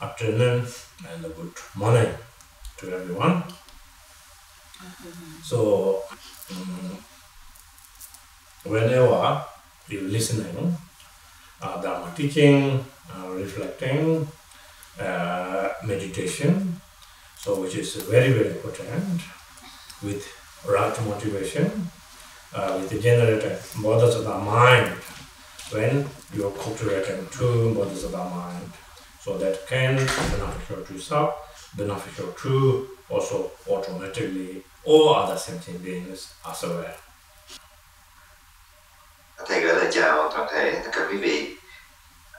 afternoon and good morning to everyone. So, um, whenever you listening, uh, Dharma teaching, uh, reflecting, uh, meditation, so which is very very important with right motivation, uh, with the generated bodhisattva mind when you're cultivating two bodhisattva mind. So that can beneficial to self, beneficial to also automatically all other sentient beings as well. Thầy gửi lời chào toàn thể tất cả quý vị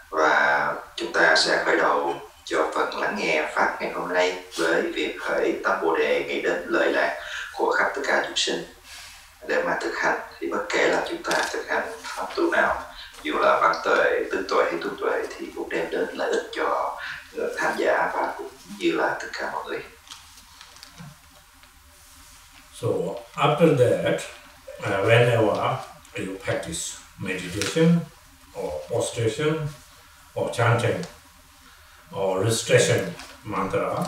và chúng ta sẽ khởi đầu cho phần lắng nghe pháp ngày hôm nay với việc khởi tâm bồ đề nghĩ đến lợi lạc của khắp tất cả chúng sinh để mà thực hành thì bất kể là chúng ta thực hành pháp tu nào dù là văn tuệ tư tuệ hay tu tuệ thì cũng đem đến lợi ích cho tham gia và cũng như là tất cả mọi người So after that, uh, whenever you practice meditation or prostration or chanting or recitation mantra,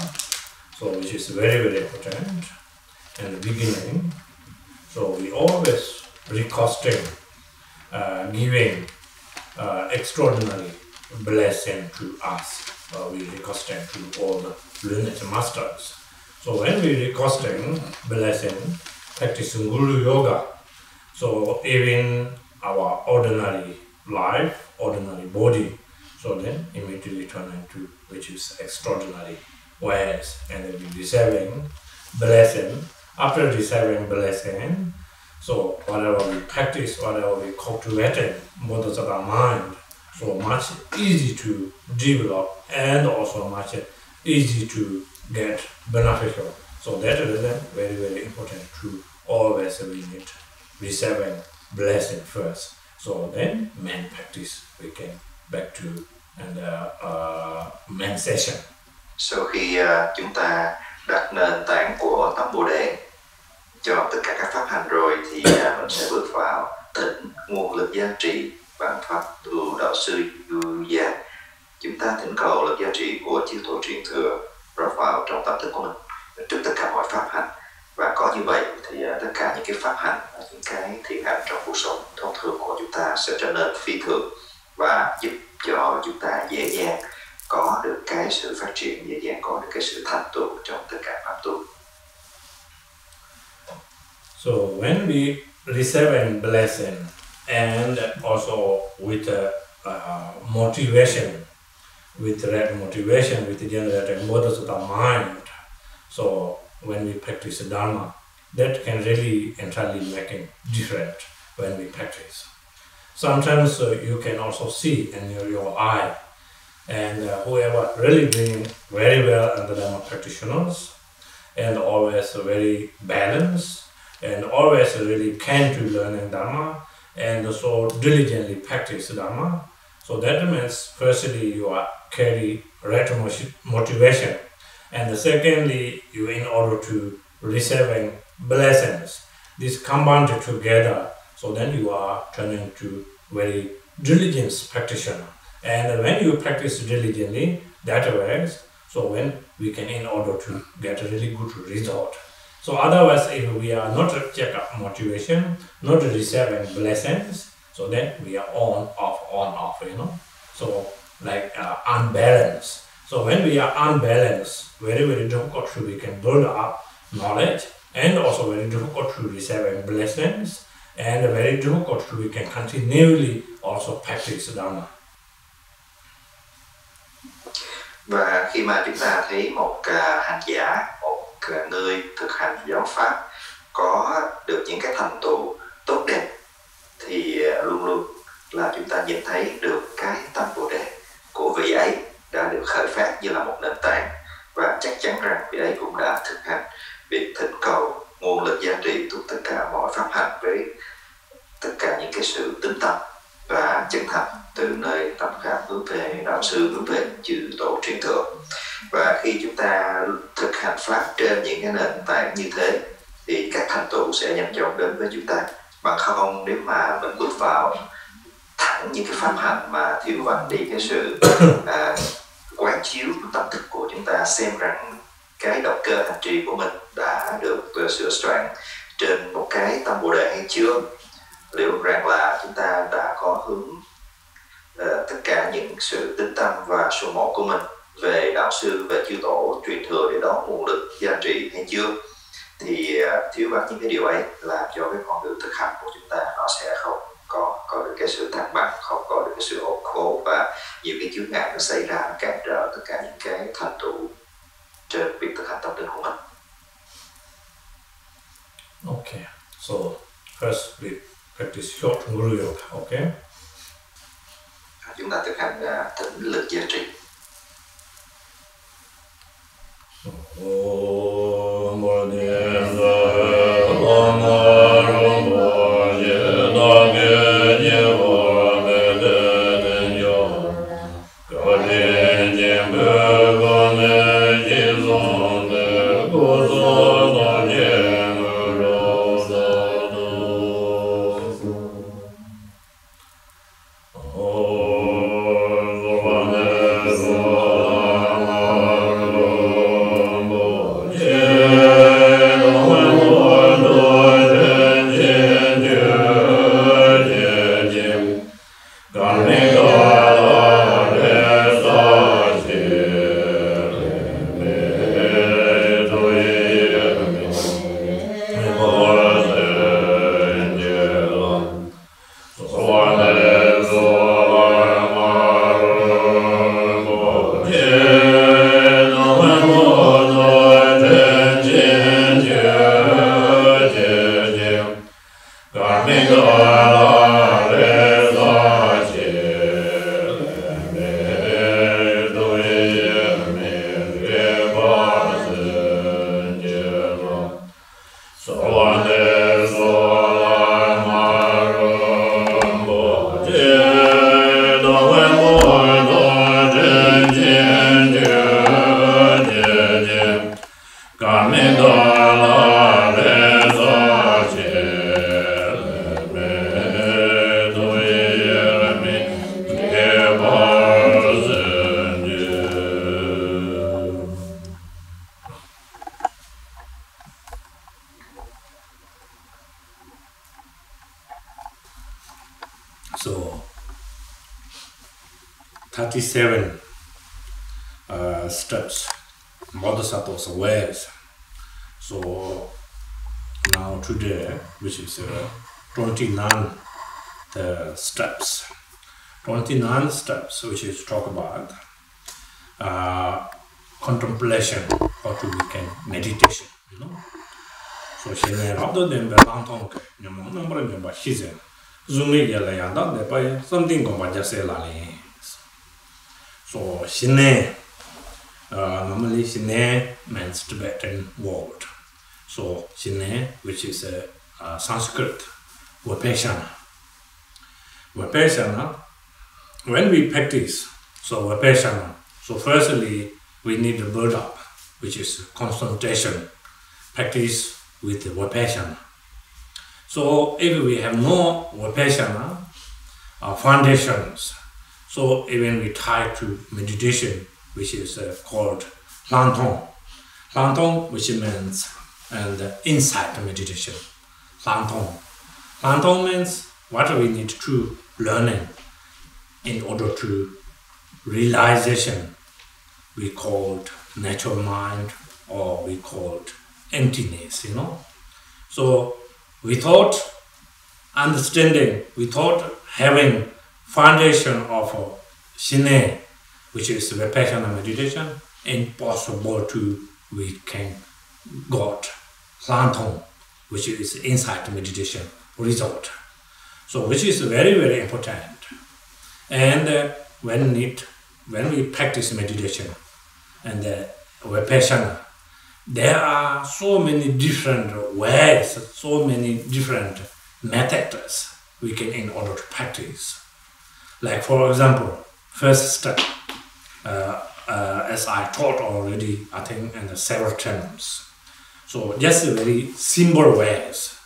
so which is very very important in the beginning. So we always requesting, uh, giving uh, extraordinary blessing to us. Uh, we requesting to all the luminous masters. So when we requesting blessing, practicing Guru Yoga, so even our ordinary life, ordinary body, so then immediately turn into which is extraordinary ways and then we receiving blessing. After receiving blessing, so whatever we practice, whatever we cultivate models of our mind, so much easy to develop and also much easy to get beneficial. So that is very very important to always we need receiving blessing first. So then main practice we can back to and uh, uh, main session. Sau khi uh, chúng ta đặt nền tảng của tấm bồ đề cho tất cả các pháp hành rồi thì à, mình sẽ bước vào tịnh nguồn lực gia trị bằng pháp tu đạo sư du gia chúng ta thỉnh cầu lực gia trị của chư tổ truyền thừa rót vào trong tâm thức của mình, trước tất cả mọi pháp hành và có như vậy thì à, tất cả những cái pháp hành những cái thiện hành trong cuộc sống thông thường của chúng ta sẽ trở nên phi thường và giúp cho chúng ta dễ dàng có được cái sự phát triển, dễ dàng có được cái sự thành tựu trong tất cả pháp tu. So when we receiving blessing and also with uh, uh, motivation, with that motivation, with generating bodhisattva mind, so when we practice Dharma, that can really entirely making different when we practice. Sometimes uh, you can also see in your, your eye and uh, whoever really doing very well under Dharma practitioners and always very balanced and always really keen to learning Dharma and so diligently practice Dharma. So that means firstly you are carry right motivation and secondly you in order to receiving blessings. This combined together so then you are turning to very diligent practitioner and when you practice diligently, that works. So when we can, in order to get a really good result. So otherwise, if we are not check up motivation, not receiving blessings, so then we are on, off, on, off, you know. So like uh, unbalanced. So when we are unbalanced, very, very difficult to we can build up knowledge and also very difficult to receive blessings and very difficult to we can continually also practice Dharma. và khi mà chúng ta thấy một uh, hành giả một người thực hành giáo pháp có được những cái thành tựu tốt đẹp, thì luôn luôn là chúng ta nhìn thấy được cái tâm bồ đề của vị ấy đã được khởi phát như là một nền tảng. Và chắc chắn rằng vị ấy cũng đã thực hành việc thỉnh cầu nguồn lực giá trị thuộc tất cả mọi pháp hành với tất cả những cái sự tính tâm và chân thành từ nơi tâm khảm hướng về đạo sư hướng về chư tổ truyền thừa. Và khi chúng ta thực hành pháp trên những cái nền tảng như thế thì các thành tựu sẽ nhanh chóng đến với chúng ta. Bằng không nếu mà mình bước vào thẳng những cái pháp hành mà thiếu vắng đi cái sự à, quán chiếu tâm thức của chúng ta xem rằng cái động cơ hành trì của mình đã được uh, sửa soạn trên một cái tâm bồ đề hay chưa liệu rằng là chúng ta đã có hướng Ờ, tất cả những sự tính tâm và số một của mình về đạo sư về chư tổ truyền thừa để đón nguồn lực gia trì hay chưa thì ờ, thiếu vắng những cái điều ấy làm cho cái con đường thực hành của chúng ta nó sẽ không có có được cái sự thăng bằng không có được cái sự ổn khổ và nhiều cái chướng ngại nó xảy ra cản trở tất cả những cái thành tựu trên việc thực hành tâm linh của mình Okay, so first we practice short Guru Yoga, okay? Chúng ta thực hành à, uh, tĩnh lực gia trì Oh. 29 steps which is talk about uh, contemplation or to we can meditation you know. So she ne rather than the long talk you know number me ba she ze zoom me ya la ya da de pa something ko ba ja se la le. So she ne uh, normally she ne means tibetan word. So she ne which is a, a sanskrit wapeshana wapeshana when we practice, so Vipassana, so firstly, we need to build up, which is concentration, practice with the Vipassana. So if we have no Vipassana uh, foundations, so even we try to meditation, which is uh, called Lantong. Lantong, which means and uh, insight meditation. Lantong. Lantong means what we need to learning in order to realization we called natural mind or we called emptiness, you know. So without understanding, without having foundation of shine, which is vipassana meditation, impossible to we can got lantong, which is insight meditation result. So which is very very important. And uh, when it when we practice meditation and uh, vipassana, there are so many different ways, so many different methods we can in order to practice. Like for example, first step, uh, uh, as I taught already, I think in several times. So just very simple ways.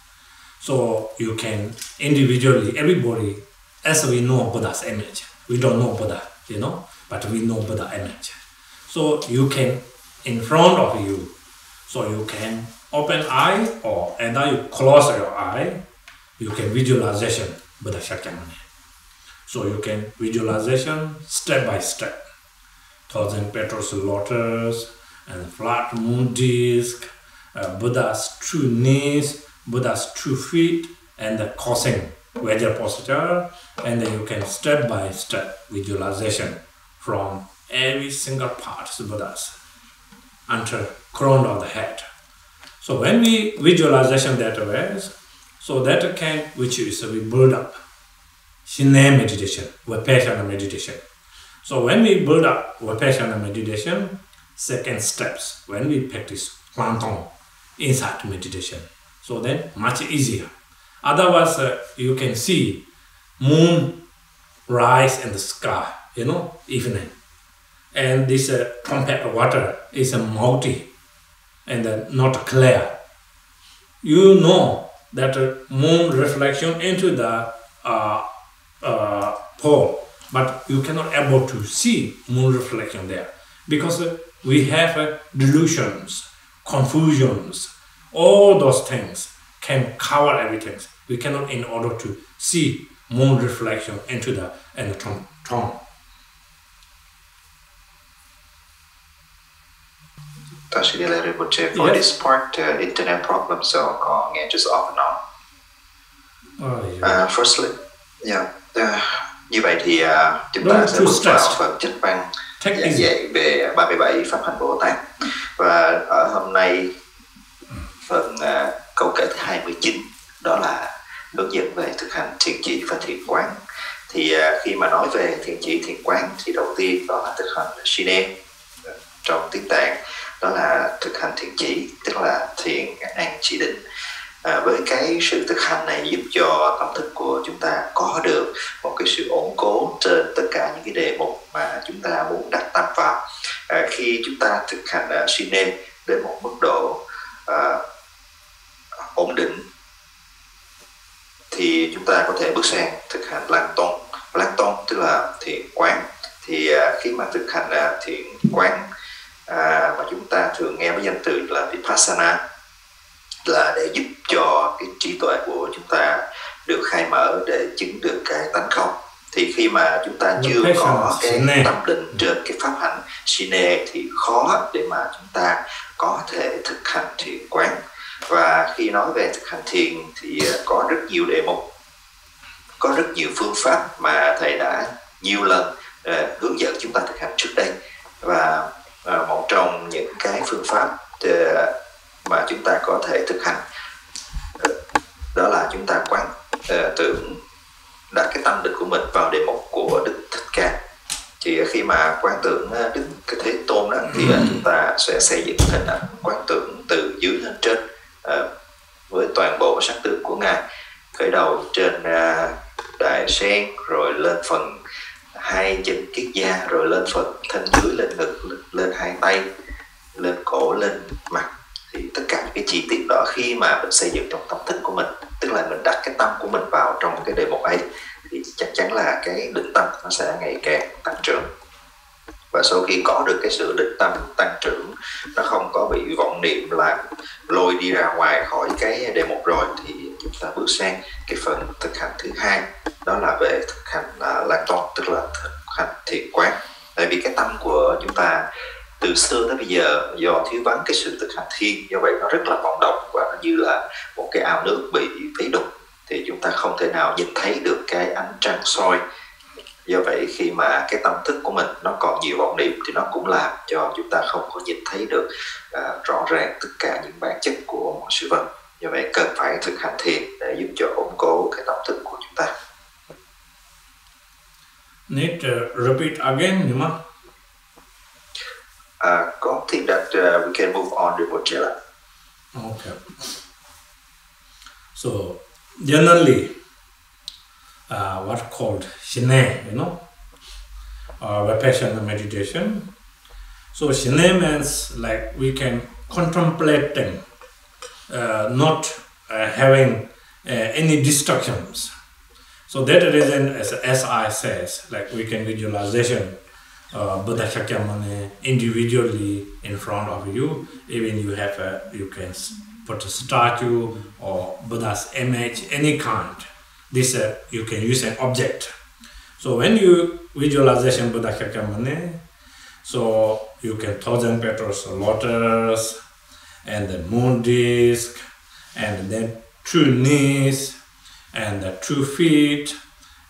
So you can individually, everybody, as we know Buddha's image, we don't know Buddha, you know, but we know Buddha image. So you can in front of you. So you can open eye or and either you close your eye, you can visualization Buddha Shakyamuni. So you can visualization step by step. Thousand petals lotus and flat moon disc, uh, Buddha's true knees, Buddha's true feet, and the crossing Vajra posture, and then you can step by step visualization from every single part of Buddha's until crown of the head. So when we visualization that way, so that can which is we build up Shine meditation, Vipassana meditation. So when we build up Vipassana meditation, second steps when we practice Kwantung insight meditation. So then much easier. Otherwise, uh, you can see moon rise in the sky, you know, evening. And this uh, compact water is a multi and uh, not clear. You know that uh, moon reflection into the uh, uh, pole, but you cannot able to see moon reflection there because uh, we have delusions, confusions, all those things can cover everything. We cannot in order to see moon reflection into the and the tone. Ta sẽ đi lại Rinpoche. For Yes. this part, uh, internet problem, so có nghe just off and on. Oh, yeah. Uh, firstly, yeah. Uh, như vậy thì uh, chúng ta Don't sẽ too bước vào phần trích văn giảng dạy về 37 pháp hành Bồ Tát và ở hôm nay phần uh, câu kể thứ 29 đó là hướng dẫn về thực hành thiền chỉ và thiền quán. Thì à, khi mà nói về thiền chỉ thiền quán thì đầu tiên đó là thực hành shine à, trong tiếng tạng. Đó là thực hành thiền chỉ tức là thiền an chỉ định. À, với cái sự thực hành này giúp cho tâm thức của chúng ta có được một cái sự ổn cố trên tất cả những cái đề mục mà chúng ta muốn đặt tâm vào. À, khi chúng ta thực hành à, uh, shine đến một mức độ định thì chúng ta có thể bước sang thực hành lan tôn lan tôn tức là thiền quán. Thì à, khi mà thực hành à, thiền quán à, mà chúng ta thường nghe với danh từ là vipassana là để giúp cho cái trí tuệ của chúng ta được khai mở để chứng được cái tánh không. Thì khi mà chúng ta chưa có cái tâm định trên cái pháp hạnh shine thì khó để mà chúng ta có thể thực hành thiền quán và khi nói về thực hành thiền thì à, có rất nhiều đề mục có rất nhiều phương pháp mà thầy đã nhiều lần à, hướng dẫn chúng ta thực hành trước đây. Và à, một trong những cái phương pháp à, mà chúng ta có thể thực hành đó là chúng ta quán à, tưởng đặt cái tâm định của mình vào đề mục của đức thích ca. Thì khi mà quán tưởng đức cái thế tôn đó thì à, chúng ta sẽ xây dựng hình ảnh quán tưởng từ dưới lên trên Ờ, với toàn bộ sắc tướng của ngài. Khởi đầu trên à, đại sen, rồi lên phần hai chân kiết da, rồi lên phần thân dưới, lên ngực, lên hai tay, lên cổ, lên mặt. Thì tất cả những cái chi tiết đó khi mà mình xây dựng trong tâm thức của mình, tức là mình đặt cái tâm của mình vào trong cái đề mục ấy, thì chắc chắn là cái định tâm nó sẽ ngày càng tăng trưởng và sau khi có được cái sự định tâm, tăng trưởng, nó không có bị vọng niệm làm lôi đi ra ngoài khỏi cái đề mục rồi, thì chúng ta bước sang cái phần thực hành thứ hai. Đó là về thực hành là lan toàn tức là thực hành thiền quán. Tại vì cái tâm của chúng ta từ xưa tới bây giờ, do thiếu vắng cái sự thực hành thiên do vậy nó rất là vọng động và nó như là một cái ao nước bị thấy đục. Thì chúng ta không thể nào nhìn thấy được cái ánh trăng soi do vậy khi mà cái tâm thức của mình nó còn nhiều vọng niệm thì nó cũng làm cho chúng ta không có nhìn thấy được à, rõ ràng tất cả những bản chất của mọi sự vật do vậy cần phải thực hành thiền để giúp cho ổn cố cái tâm thức của chúng ta Need to repeat again, Nima? uh, có think that uh, we can move on to Bojela. Okay. So generally, uh, what called shine, you know, or vipassana meditation. So shine means like we can contemplating, uh, not uh, having uh, any distractions. So that reason, as as I says, like we can visualization uh, Buddha Shakyamuni individually in front of you. Even you have a, you can put a statue or Buddha's image, any kind. This uh, you can use an object. So when you visualization Shakyamuni, so you can thousand petals lotus and the moon disk and then two knees and the two feet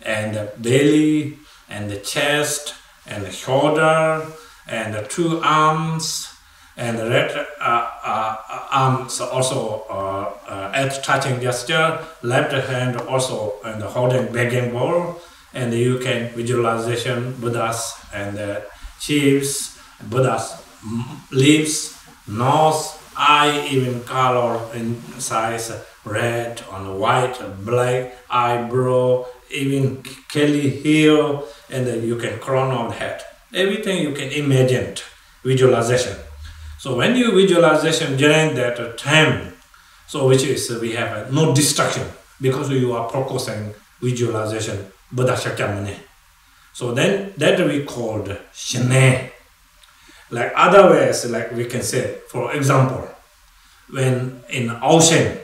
and the belly and the chest and the shoulder and the two arms and the red uh, uh, arms also uh, uh, at touching gesture, left hand also and holding begging bowl, and you can visualization Buddhas and chiefs, Buddhas lips, nose, eye, even color in size, red on white, black, eyebrow, even curly hair, and then you can crown on head. Everything you can imagine, visualization. So when you visualization during that time, so which is we have uh, no distraction because you are focusing visualization Buddha Shakyamuni. So then that we called Shine. Like other ways, like we can say, for example, when in ocean,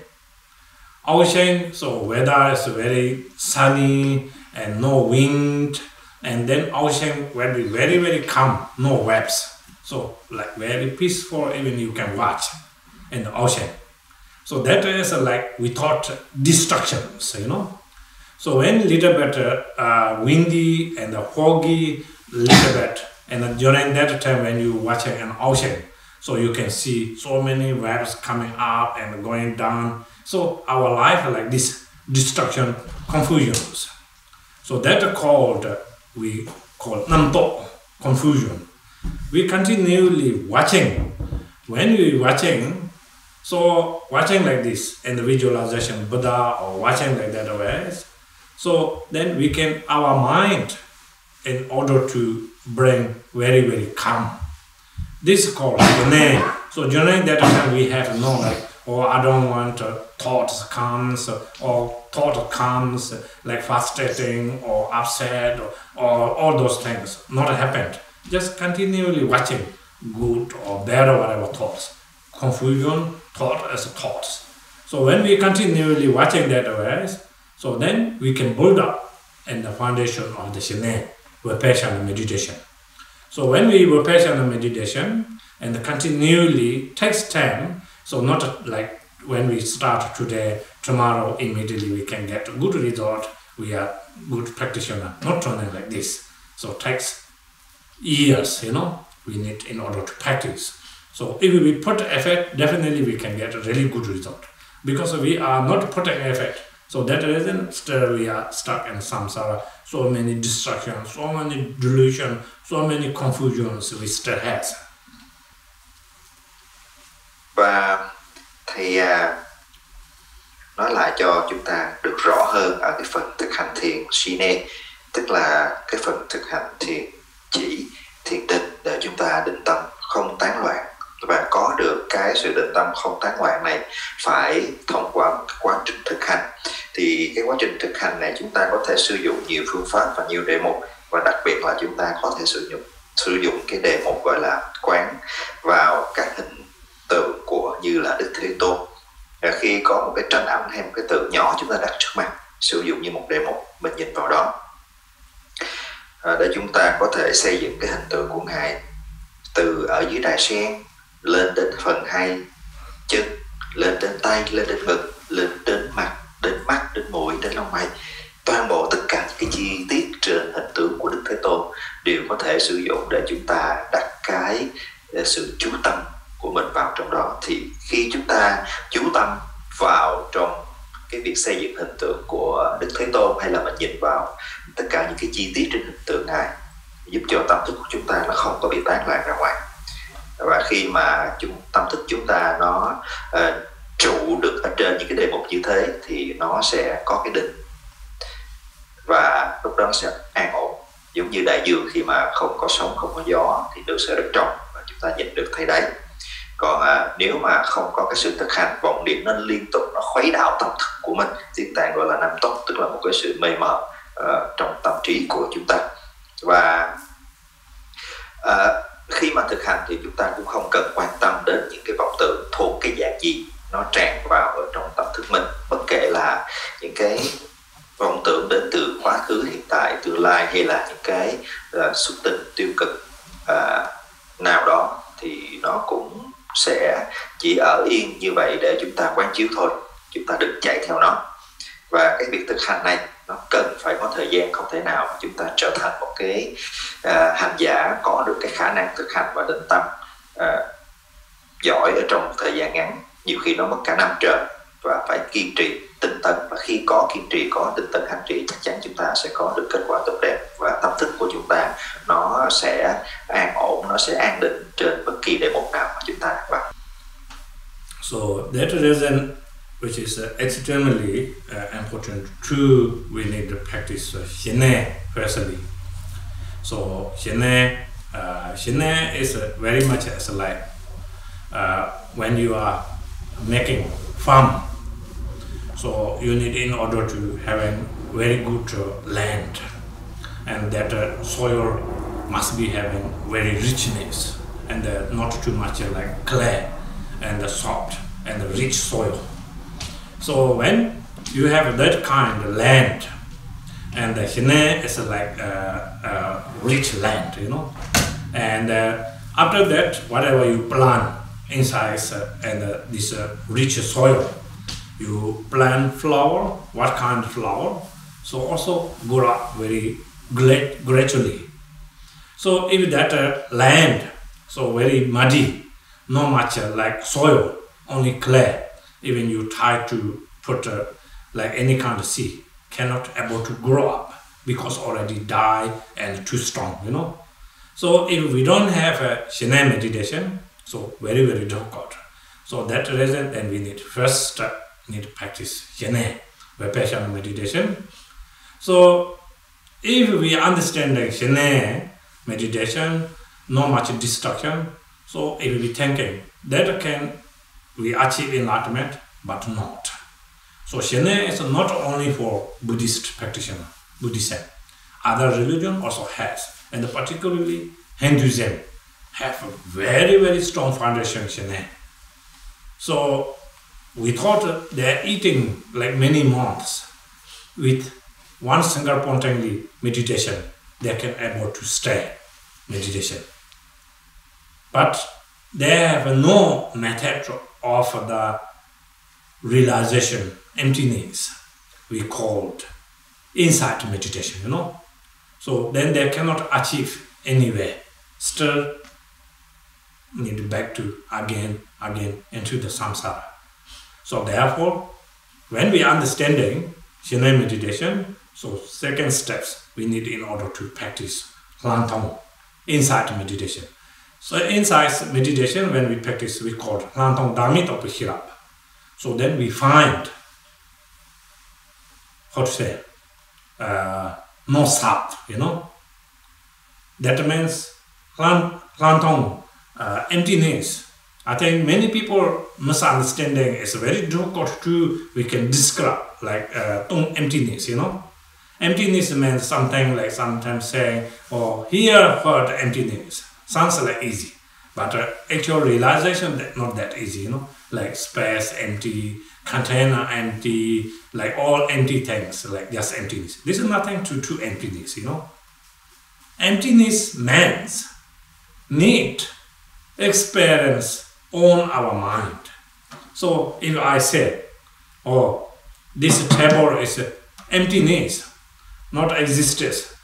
ocean, so weather is very sunny and no wind, and then ocean will be very, very calm, no waves. So like very peaceful, even you can watch in the ocean. So that is uh, like we thought distractions, you know. So when little bit uh, windy and foggy, little bit, and during that time when you watching an ocean, so you can see so many waves coming up and going down. So our life like this destruction, confusions. So that called we call nanto confusion. We continually watching. When we watching, so watching like this and the visualization Buddha or watching like that ways, so then we can our mind in order to bring very very calm this is called journey. So journey that time we have no like, or oh, I don't want uh, thoughts comes or thought comes like frustrating or upset or, or all those things not happened. Just continually watching good or bad or whatever thoughts. Confusion, thought as thoughts. So when we continually watching that ways, so then we can build up in the foundation of the Shine, vipassana meditation. So when we on meditation and the continually takes time, so not like when we start today, tomorrow immediately we can get a good result. We are good practitioner, not only like this. So takes years, you know, we need in order to practice. So if we put effort, definitely we can get a really good result because we are not putting effort. So that reason still we are stuck in samsara so many distractions, so many delusion, so many confusions we still have. Và thầy à, nói lại cho chúng ta được rõ hơn ở cái phần thực hành thiền Shine, tức là cái phần thực hành thiền chỉ thiền định để chúng ta định tâm không tán loạn. Và có được cái sự định tâm không tán loạn này phải thông qua một quá trình thực hành. Thì cái quá trình thực hành này chúng ta có thể sử dụng nhiều phương pháp và nhiều đề mục. Và đặc biệt là chúng ta có thể sử dụng sử dụng cái đề mục gọi là quán vào các hình tượng của như là đức thế tôn. Và khi có một cái tranh ảnh hay một cái tượng nhỏ chúng ta đặt trước mặt, sử dụng như một đề mục, mình nhìn vào đó. À, để chúng ta có thể xây dựng cái hình tượng của ngài từ ở dưới đài sen lên đến phần hai chân, lên đến tay, lên đến ngực, lên đến mặt, đến mắt, đến mũi, đến lông mày. Toàn bộ tất cả những cái chi tiết trên hình tượng của đức thế tôn đều có thể sử dụng để chúng ta đặt cái à, sự chú tâm của mình vào trong đó. Thì khi chúng ta chú tâm vào trong cái việc xây dựng hình tượng của đức thế tôn hay là mình nhìn vào tất cả những cái chi tiết trên hình tượng này giúp cho tâm thức của chúng ta nó không có bị tán loạn ra ngoài. Và khi mà chúng tâm thức chúng ta nó uh, trụ được ở trên những cái đề mục như thế thì nó sẽ có cái định. Và lúc đó nó sẽ an ổn. Giống như đại dương khi mà không có sóng không có gió thì nước sẽ rất trong và chúng ta nhìn được thấy đáy. Còn à, nếu mà không có cái sự thực hành vọng niệm nó liên tục nó khuấy đảo tâm thức của mình tiếng tạng gọi là nam tốc tức là một cái sự mê mờ uh, trong tâm trí của chúng ta. Và à, khi mà thực hành thì chúng ta cũng không cần quan tâm đến những cái vọng tưởng thuộc cái dạng gì nó tràn vào ở trong tâm thức mình bất kể là những cái vọng tưởng đến từ quá khứ hiện tại tương lai hay là những cái uh, xúc tình tiêu cực uh, nào đó thì nó cũng sẽ chỉ ở yên như vậy để chúng ta quán chiếu thôi. Chúng ta đừng chạy theo nó. Và cái việc thực hành này nó cần phải có thời gian không thể nào chúng ta trở thành một cái à, hành giả có được cái khả năng thực hành và định tâm à, giỏi ở trong thời gian ngắn. Nhiều khi nó mất cả năm trời và phải kiên trì tinh tấn và khi có kiên trì có tinh tấn hành trì chắc chắn chúng ta sẽ có được kết quả tốt đẹp. Và tâm thức của chúng ta nó sẽ an ổn nó sẽ an định trên bất kỳ đề mục nào mà chúng ta đặt vào so that reason which is uh, extremely uh, important. True we need to practice uh, shine firstly so shine uh, is very much as like when you are making farm So you need in order to have a very good land and that uh, soil must be having very richness and uh, not too much uh, like clay and soft and the rich soil. So when you have that kind of land and the Shine is like a, rich land, you know, and uh, after that whatever you plant inside uh, and uh, this rich soil you plant flower, what kind of flower, so also grow up very gradually. So if that uh, land, so very muddy, not much uh, like soil, only clay, even you try to put uh, like any kind of seed, cannot able to grow up because already die and too strong, you know. So if we don't have a Shine meditation, so very, very difficult. So that reason then we need first step need to practice Shine, Vipassana meditation. So if we understand the Shine meditation, not much distraction, so if we thinking that can we achieve enlightenment, but not. So Shine is not only for Buddhist practitioner, Buddhism. Other religion also has, and particularly Hinduism have a very, very strong foundation Shine. So we thought they're eating like many months with one single spontaneous meditation they can able to stay meditation but they have no method of the realization emptiness we called insight meditation you know? So then they cannot achieve anywhere. Still need back to again again into the samsara. So therefore, when we understanding Shine meditation, so second steps we need in order to practice Lantong, insight meditation. So inside meditation, when we practice, we call Lantong Dhamit of Hirap. So then we find, how to say, uh, no sat, you know. That means Lantong, uh, emptiness, I think many people misunderstanding is very difficult to we can describe like uh, emptiness, you know. Emptiness means something like sometimes saying, oh, here heard emptiness. Sounds like easy. But uh, actual realization that not that easy, you know. Like space empty, container empty, like all empty things, like just emptiness. This is nothing to, to emptiness, you know. Emptiness means need experience on our mind. So if I say, oh, this table is emptiness, not existence.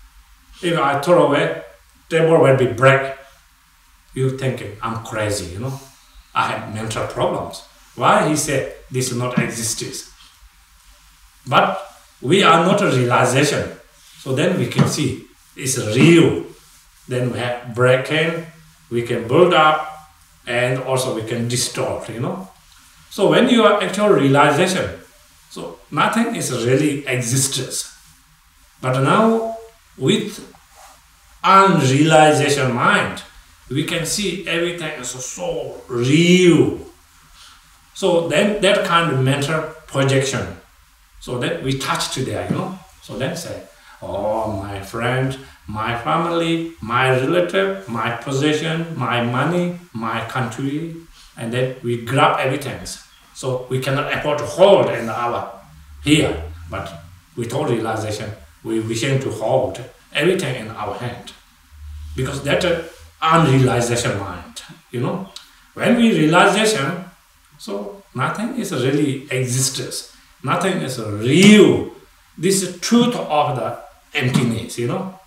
If I throw away, table will be break. You thinking I'm crazy, you know? I have mental problems. Why he said this is not existence? But we are not a realization. So then we can see it's real. Then we have breaking, we can build up, and also we can distort, you know. So when you are actual realization, so nothing is really existence. But now with unrealization mind, we can see everything is so real. So then that kind of mental projection. So that we touch to there, you know. So then say, oh my friend, my family, my relative, my possession, my money, my country, and then we grab everything. So we cannot afford to hold in our here, but with all realization, we wishing to hold everything in our hand. Because that unrealization mind, you know. When we realization, so nothing is really existence. Nothing is real. This is truth of the emptiness, you know.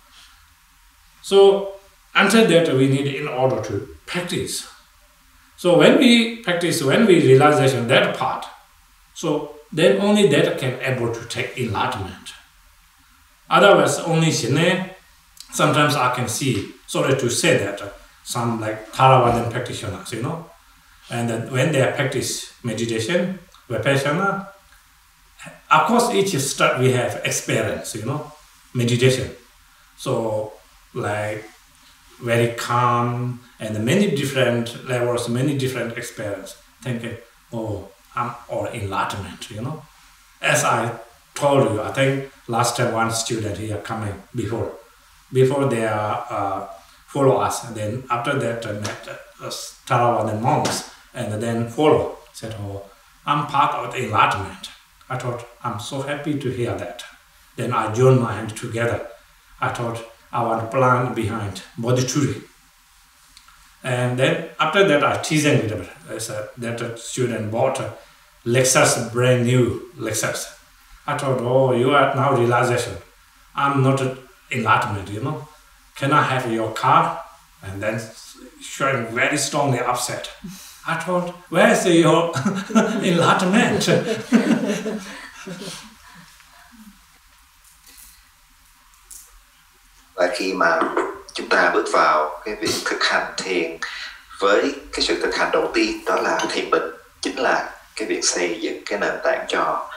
So until that we need in order to practice. So when we practice, when we realization that part, so then only that can able to take enlightenment. Otherwise, only shine. Sometimes I can see. Sorry to say that uh, some like Theravadan practitioners, you know, and then when they practice meditation, vipassana, of course each step we have experience, you know, meditation. So like very calm and many different levels, many different experience. Thinking, oh, I'm or enlightenment, you know. As I told you, I think last time one student here coming before, before they uh, follow us, and then after that uh, met uh, Theravada monks, and then follow. Said, oh, I'm part of the enlightenment. I thought, I'm so happy to hear that. Then I joined my hand together. I thought, I our plan behind Bodhituri. And then after that, I teased with them. I said that student bought Lexus, brand new Lexus. I thought, oh, you are now realization. I'm not enlightenment, you know. Can I have your car? And then showing very strongly upset. I told, where is your enlightenment? và khi mà chúng ta bước vào cái việc thực hành thiền với cái sự thực hành đầu tiên đó là thiền định chính là cái việc xây dựng cái nền tảng cho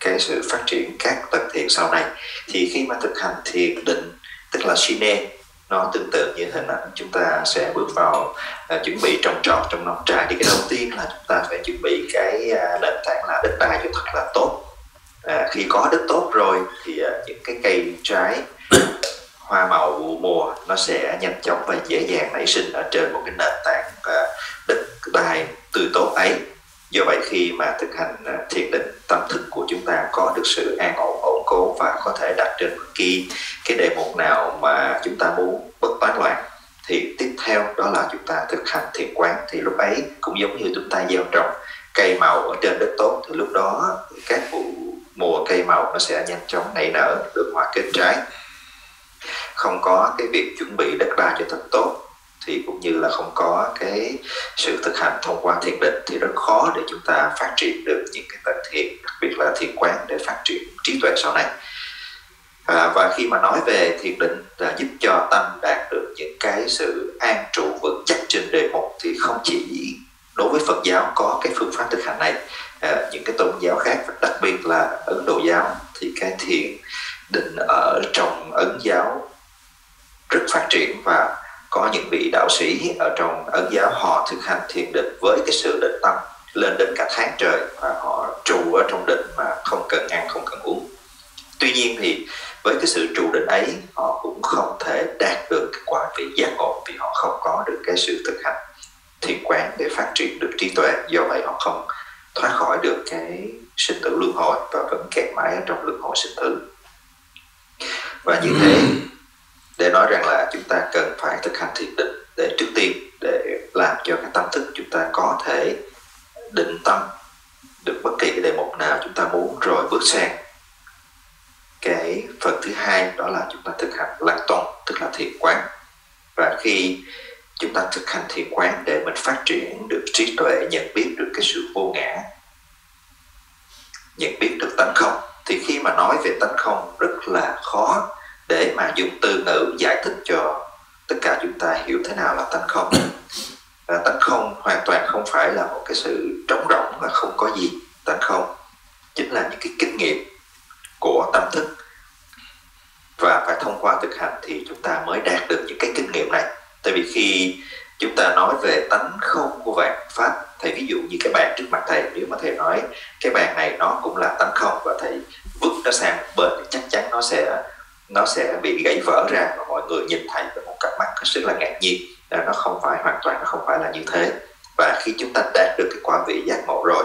cái sự phát triển các tầng thiền sau này. Thì khi mà thực hành thiền định tức là shine nó tương tự như hình ảnh chúng ta sẽ bước vào uh, chuẩn bị trồng trọt trong nông trại. Thì cái đầu tiên là chúng ta phải chuẩn bị cái uh, nền tảng là đất đai cho thật là tốt. Uh, khi có đất tốt rồi thì uh, những cái cây trái hoa màu vụ mùa nó sẽ nhanh chóng và dễ dàng nảy sinh ở trên một cái nền tảng uh, đất đai tươi tốt ấy do vậy khi mà thực hành à, thiền định, tâm thức của chúng ta có được sự an ổn ổn cố và có thể đặt trên bất kỳ cái đề mục nào mà chúng ta muốn bất tán loạn, thì tiếp theo đó là chúng ta thực hành thiền quán. Thì lúc ấy cũng giống như chúng ta gieo trồng cây màu ở trên đất tốt, thì lúc đó các vụ mùa cây màu nó sẽ nhanh chóng nảy nở, được hoa kết trái. Không có cái việc chuẩn bị đất đai cho thật tốt thì cũng như là không có cái sự thực hành thông qua thiền định thì rất khó để chúng ta phát triển được những cái tầng thiền đặc biệt là thiền quán để phát triển trí tuệ sau này. À, và khi mà nói về thiền định là giúp cho tâm đạt được những cái sự an trụ vững chắc trên đề mục thì không chỉ đối với Phật giáo có cái phương pháp thực hành này à, những cái tôn giáo khác đặc biệt là Ấn Độ giáo thì cái thiền định ở trong Ấn giáo rất phát triển và có những vị đạo sĩ ở trong ấn giáo, họ thực hành thiền định với cái sự định tâm lên đến cả tháng trời và họ trụ ở trong định mà không cần ăn, không cần uống. Tuy nhiên thì với cái sự trụ định ấy, họ cũng không thể đạt được cái quả vị giác ngộ vì họ không có được cái sự thực hành thiền quán để phát triển được trí tuệ. Do vậy họ không thoát khỏi được cái sinh tử luân hồi và vẫn kẹt mãi ở trong luân hồi sinh tử. Và như thế để nói rằng là chúng ta cần phải thực hành thiền định để trước tiên để làm cho cái tâm thức chúng ta có thể định tâm được bất kỳ cái đề mục nào chúng ta muốn rồi bước sang. Cái phần thứ hai đó là chúng ta thực hành lạc tuần, tức là thiền quán. Và khi chúng ta thực hành thiền quán để mình phát triển được trí tuệ, nhận biết được cái sự vô ngã, nhận biết được tánh không, thì khi mà nói về tánh không rất là khó để mà dùng từ ngữ giải thích cho tất cả chúng ta hiểu thế nào là tánh không. À, tánh không hoàn toàn không phải là một cái sự trống rỗng và không có gì. Tánh không chính là những cái kinh nghiệm của tâm thức. Và phải thông qua thực hành thì chúng ta mới đạt được những cái kinh nghiệm này. Tại vì khi chúng ta nói về tánh không của vạn pháp thầy ví dụ như cái bàn trước mặt thầy nếu mà thầy nói cái bàn này nó cũng là tánh không và thầy vứt nó sang một bên thì chắc chắn nó sẽ nó sẽ bị gãy vỡ ra và mọi người nhìn thấy với một cặp mắt rất là ngạc nhiên nó không phải hoàn toàn nó không phải là như thế. Và khi chúng ta đạt được cái quả vị giác ngộ rồi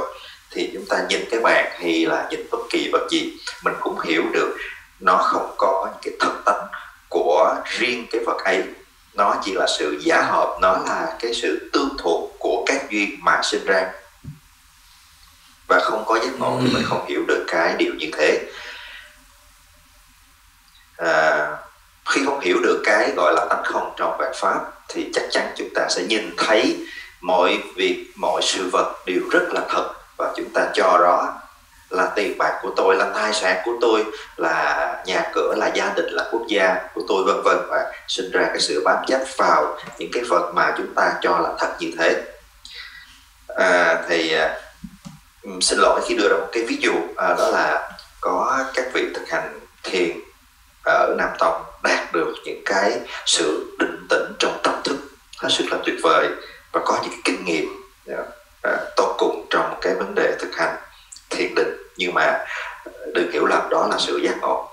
thì chúng ta nhìn cái bàn hay là nhìn bất kỳ vật gì mình cũng hiểu được nó không có những cái thực tánh của riêng cái vật ấy. Nó chỉ là sự giả hợp nó là cái sự tương thuộc của các duyên mà sinh ra. Và không có giác ngộ thì mình không hiểu được cái điều như thế à, khi không hiểu được cái gọi là tánh không trong vạn pháp thì chắc chắn chúng ta sẽ nhìn thấy mọi việc mọi sự vật đều rất là thật và chúng ta cho đó là tiền bạc của tôi là tài sản của tôi là nhà cửa là gia đình là quốc gia của tôi vân vân. Và sinh ra cái sự bám chấp vào những cái vật mà chúng ta cho là thật như thế. À, thì à, ừ, xin lỗi khi đưa ra một cái ví dụ à, đó là có các vị thực hành thiền ở Nam Tông đạt được những cái sự định tĩnh trong tâm thức. Hết sức là tuyệt vời và có những cái kinh nghiệm à, à tốt cùng trong cái vấn đề thực hành thiền định. Nhưng mà đừng hiểu lầm đó là sự giác ngộ.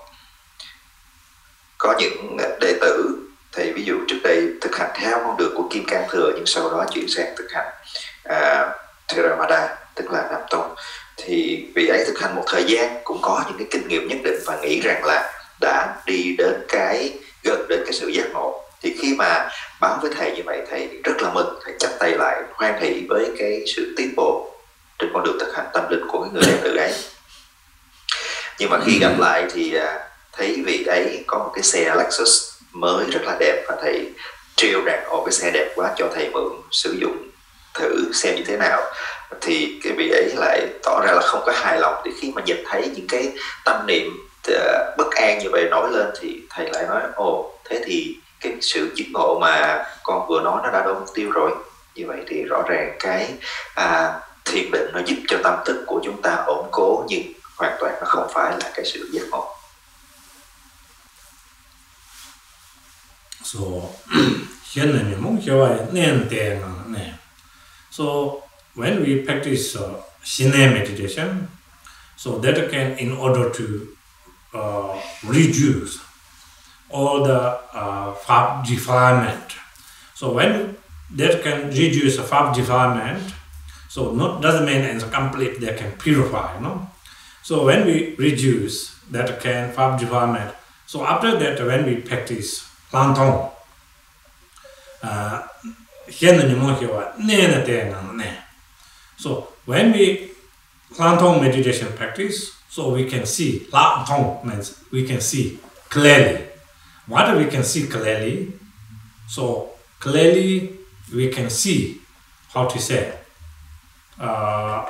Có những đệ tử thì ví dụ trước đây thực hành theo con đường của kim cang thừa nhưng sau đó chuyển sang thực hành à, theravada tức là nam tông. Thì vị ấy thực hành một thời gian cũng có những cái kinh nghiệm nhất định và nghĩ rằng là đã đi đến cái gần đến cái sự giác ngộ. Thì khi mà báo với thầy như vậy thầy rất là mừng thầy chắp tay lại hoan hỷ với cái sự tiến bộ trên con đường thực hành tâm linh của người đệ tử ấy. Nhưng mà khi gặp lại thì à, thấy vị ấy có một cái xe Lexus mới rất là đẹp và thầy trêu rằng ồ cái xe đẹp quá cho thầy mượn sử dụng thử xem như thế nào. Thì cái vị ấy lại tỏ ra là không có hài lòng. Thì khi mà nhìn thấy những cái tâm niệm Ờ, bất an như vậy nổi lên thì thầy lại nói ồ thế thì cái sự chứng ngộ mà con vừa nói nó đã đâu mục tiêu rồi. Như vậy thì rõ ràng cái à, thiền định nó giúp cho tâm thức của chúng ta ổn cố nhưng hoàn toàn nó không phải là cái sự giác ngộ. So hiện nay mình cho ai nên tiền nè so when we practice uh, sine meditation so that can in order to uh, reduce all the uh, fab defilement so when that can reduce the fab defilement So not doesn't mean it's complete they can purify, know. So when we reduce that can fab development, so after that when we practice Lhaktong, uh, so when we Lhaktong meditation practice, so we can see Lhaktong means we can see clearly. What we can see clearly, so clearly we can see how to say uh,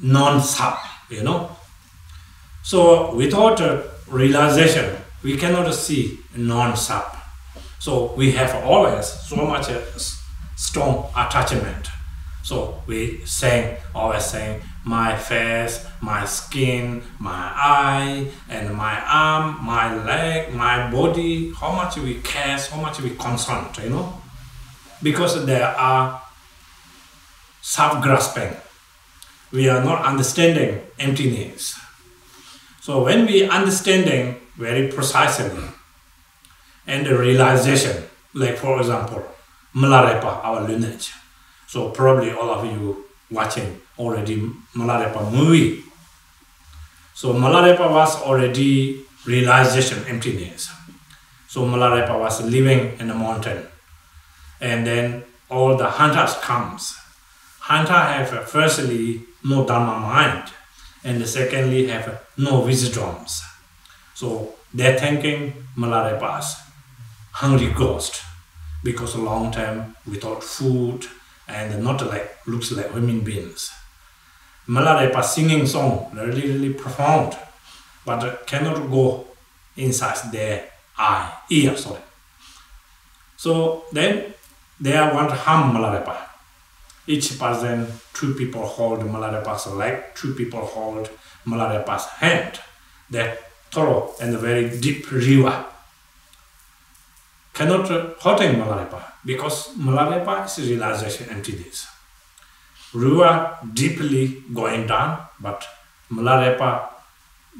non-sub, you know. So without realization, we cannot see non-sub. So we have always so much uh, strong attachment. So we saying, always saying, my face, my skin, my eye, and my arm, my leg, my body, how much we care, how much we concern, you know? Because there are self-grasping. We are not understanding emptiness. So when we understanding very precisely and the realization, like for example, Milarepa, our lineage. So probably all of you watching already Milarepa movie. So Milarepa was already realization emptiness. So Milarepa was living in the mountain. And then all the hunters comes Hunter have uh, firstly no Dharma mind, and secondly have no wisdoms. So they're thinking Milarepa's, hungry ghost, because a long time without food and not like looks like human beings. Milarepa singing song really really profound, but cannot go inside their eye, ear, sorry. So then they want harm Milarepa each person, two people hold Milarepa's leg, two people hold Milarepa's hand. That thorough and a very deep river cannot uh, hurting Milarepa because Milarepa is realization emptiness. River deeply going down, but Milarepa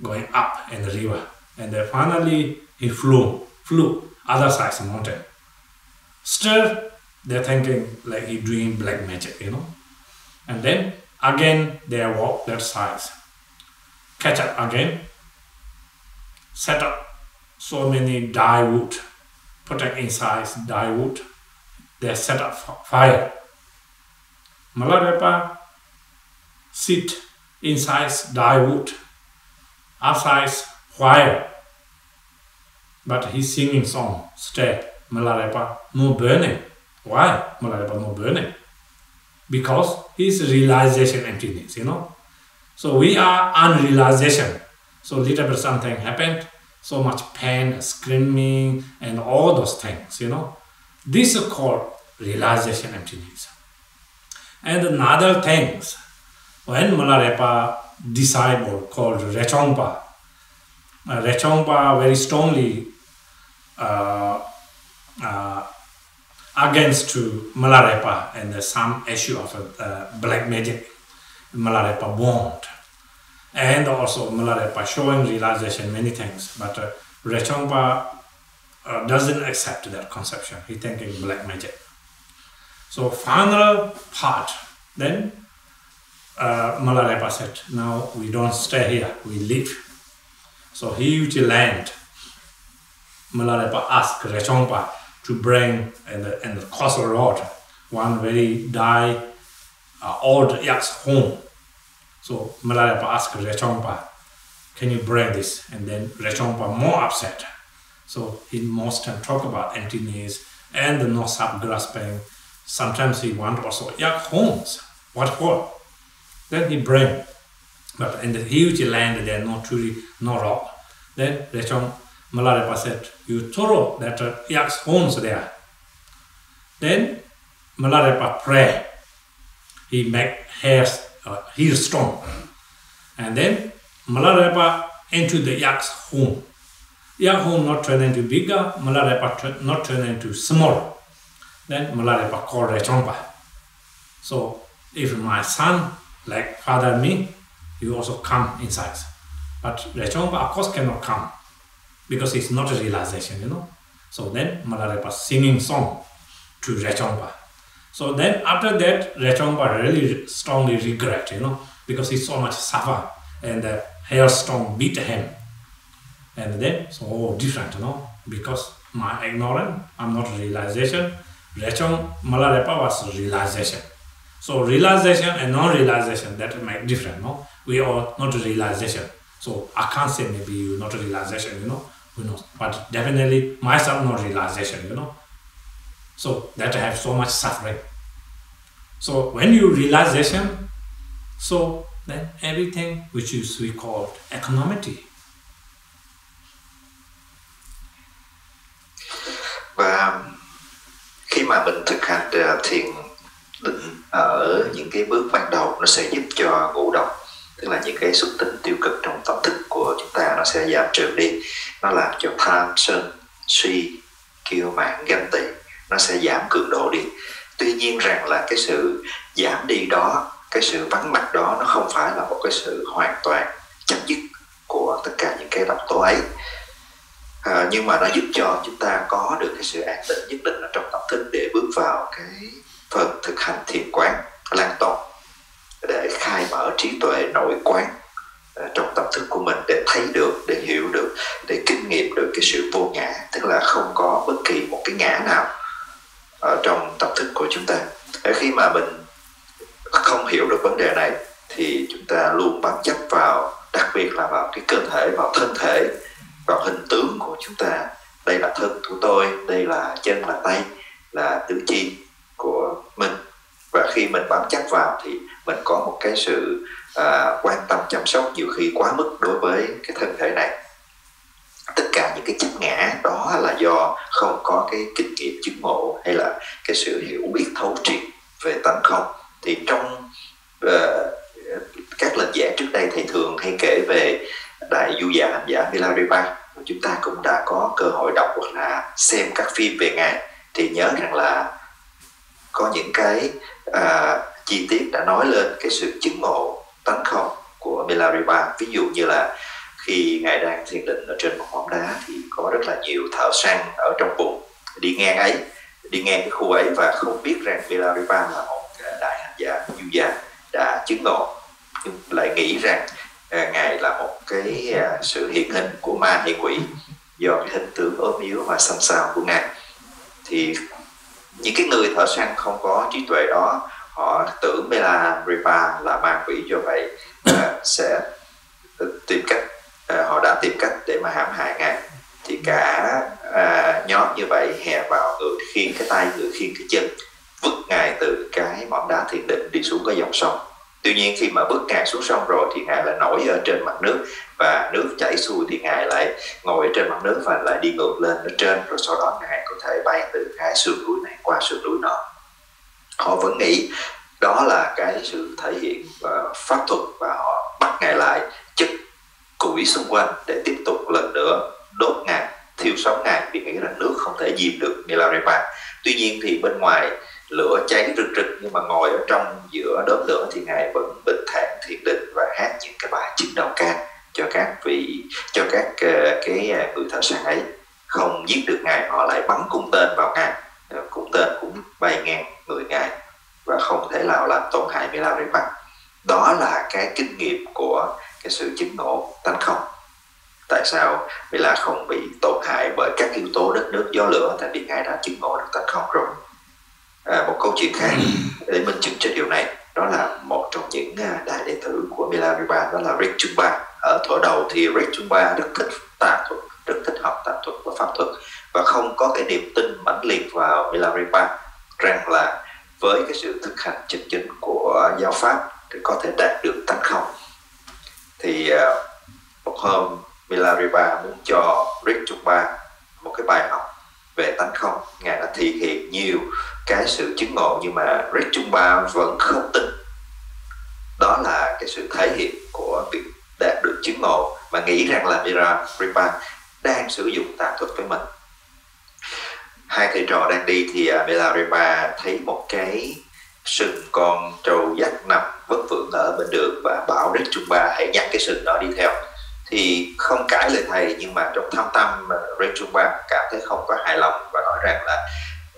going up and river and then finally he flew, flew other side of the mountain. Still, they're thinking like he doing black magic, you know. And then again they walk that side, catch up again, set up so many dye wood, putting inside dye wood. They set up fire. Milarepa sit inside wood, outside fire. But he's singing song, stay, Milarepa, no burning. Why Milarepa no burning? Because his realization emptiness, you know. So we are unrealization. So little bit something happened, so much pain, screaming, and all those things, you know. This is called realization emptiness. And another things, when Milarepa disciple called Rechongpa, uh, Rechongpa very strongly uh, uh, against to Milarepa and some issue of uh, black magic, Milarepa bond. And also Milarepa showing realization many things, but uh, Rechongpa uh, doesn't accept that conception. He thinking black magic. So final part, then uh, Milarepa said, now we don't stay here, we leave. So huge land. Milarepa asked Rechongpa to bring in the, in the coastal road one very die uh, old yak's home. So Milarepa asked Rechongpa, can you bring this? And then Rechongpa more upset. So he most time talk about emptiness and the no sub grasping Sometimes he want also yak homes. What for? Then he bring. But in the huge land there no tree, no rock. Then Rechong Milarepa said, you throw that uh, yak's homes there. Then Milarepa pray. He make hairs, uh, heel strong. And then Milarepa into the yak's home. Yak home not turn into bigger, Milarepa not turn into small then Milarepa called Rechongpa. So if my son, like father me, you also come inside. But Rechongpa of course cannot come because it's not a realization, you know. So then Milarepa singing song to Rechongpa. So then after that, Rechongpa really strongly regret, you know, because he so much suffer and the hailstorm beat him. And then, so oh, different, you know, because my ignorance, I'm not realization, Rechong Milarepa was realization. So realization and non-realization that make different, no? We are not realization. So I can't say maybe you not realization, you know, who knows? But definitely myself not realization, you know. So that I have so much suffering. So when you realization, so then everything which is we call economity. Và um, khi mà mình thực hành à, thiền định à, ở những cái bước ban đầu nó sẽ giúp cho ngũ độc tức là những cái xúc tính tiêu cực trong tâm thức của chúng ta nó sẽ giảm trừ đi nó làm cho tham sân suy kiêu mạn ganh tị nó sẽ giảm cường độ đi tuy nhiên rằng là cái sự giảm đi đó cái sự vắng mặt đó nó không phải là một cái sự hoàn toàn chấm dứt của tất cả những cái độc tố ấy. À, nhưng mà nó giúp cho chúng ta có được cái sự an tĩnh nhất định ở trong tâm thức để bước vào cái phần thực hành thiền quán lan tỏa để khai mở trí tuệ nội quán à, trong tâm thức của mình để thấy được để hiểu được để kinh nghiệm được cái sự vô ngã tức là không có bất kỳ một cái ngã nào ở trong tâm thức của chúng ta. Khi mà mình không hiểu được vấn đề này thì chúng ta luôn bám chấp vào đặc biệt là vào cái cơ thể vào thân thể vào hình tướng của chúng ta. Đây là thân của tôi đây là chân là tay là tứ chi của mình. Và khi mình bám chắc vào thì mình có một cái sự à, quan tâm chăm sóc nhiều khi quá mức đối với cái thân thể này tất cả những cái chấp ngã đó là do không có cái kinh nghiệm chứng ngộ hay là cái sự hiểu biết thấu triệt về tánh không. Thì trong uh, các lần giảng trước đây thầy thường hay kể về đại du giả hành giả Milarepa chúng ta cũng đã có cơ hội đọc hoặc là xem các phim về ngài. Thì nhớ rằng là có những cái à, chi tiết đã nói lên cái sự chứng ngộ tánh không của Milarepa ví dụ như là khi ngài đang thiền định ở trên một hòn đá thì có rất là nhiều thợ săn ở trong vùng đi ngang ấy đi ngang cái khu ấy và không biết rằng Vilaripa là một à, đại hành giả du gia đã chứng ngộ. Nhưng lại nghĩ rằng à, ngài là một cái à, sự hiện hình của ma hay quỷ do cái hình tướng ốm yếu và xanh xao của ngài. Thì những cái người thợ săn không có trí tuệ đó họ tưởng Bela Ripa là ma quỷ. Do vậy à, sẽ tìm cách họ đã tìm cách để mà hãm hại ngài thì cả à, nhóm như vậy hè vào người khiêng cái tay người khiêng cái chân vứt ngài từ cái mỏm đá thiền định đi xuống cái dòng sông. Tuy nhiên khi mà bước ngài xuống sông rồi thì ngài lại nổi ở trên mặt nước và nước chảy xuôi thì ngài lại ngồi ở trên mặt nước và lại đi ngược lên ở trên rồi sau đó ngài có thể bay từ cái sườn núi này qua sườn núi nọ. Họ vẫn nghĩ đó là cái sự thể hiện uh, pháp thuật và họ bắt ngài lại chất củi xung quanh để tiếp tục lần nữa đốt ngài thiêu sống ngài vì nghĩ rằng nước không thể diêm được Milarepa. Tuy nhiên thì bên ngoài lửa cháy rực rực nhưng mà ngồi ở trong giữa đốm lửa thì ngài vẫn bình thản thiền định và hát những cái bài chứng đầu ca cho các vị, cho các ờ, cái ờ, người thợ săn ấy. Không giết được ngài, họ lại bắn cung tên vào ngài. Ờ, cung tên cũng bay ngang người ngài và không thể nào làm tổn hại Milarepa. Đó là cái kinh nghiệm của cái sự chứng ngộ tánh không. Tại sao? Mila không bị tổn hại bởi các yếu tố đất nước gió lửa tại vì ngài đã chứng ngộ được tánh không rồi. À, một câu chuyện khác để minh chứng cho điều này đó là một trong những à, đại đệ tử của Milarepa đó là Rick Chumba ở thuở đầu thì Rick Chumba rất thích tà thuật rất thích học tà thuật và pháp thuật và không có cái niềm tin mãnh liệt vào Milarepa rằng là với cái sự thực hành chân chính của giáo pháp thì có thể đạt được tánh không thì uh, một hôm Milarepa muốn cho Rick Chumba một cái bài học về tánh không. Ngài đã thể hiện nhiều cái sự chứng ngộ nhưng mà Rick Chumba vẫn không tin. Đó là cái sự thể hiện của việc đạt được chứng ngộ mà nghĩ rằng là Milarepa đang sử dụng tà thuật với mình. Hai thầy trò đang đi thì uh, thấy một cái sừng con trâu dắt nằm vất vưởng ở bên đường và bảo đức chúng ba hãy nhặt cái sừng đó đi theo. Thì không cãi lời thầy nhưng mà trong thâm tâm ờ, Rick Chumba cảm thấy không có hài lòng và nói rằng là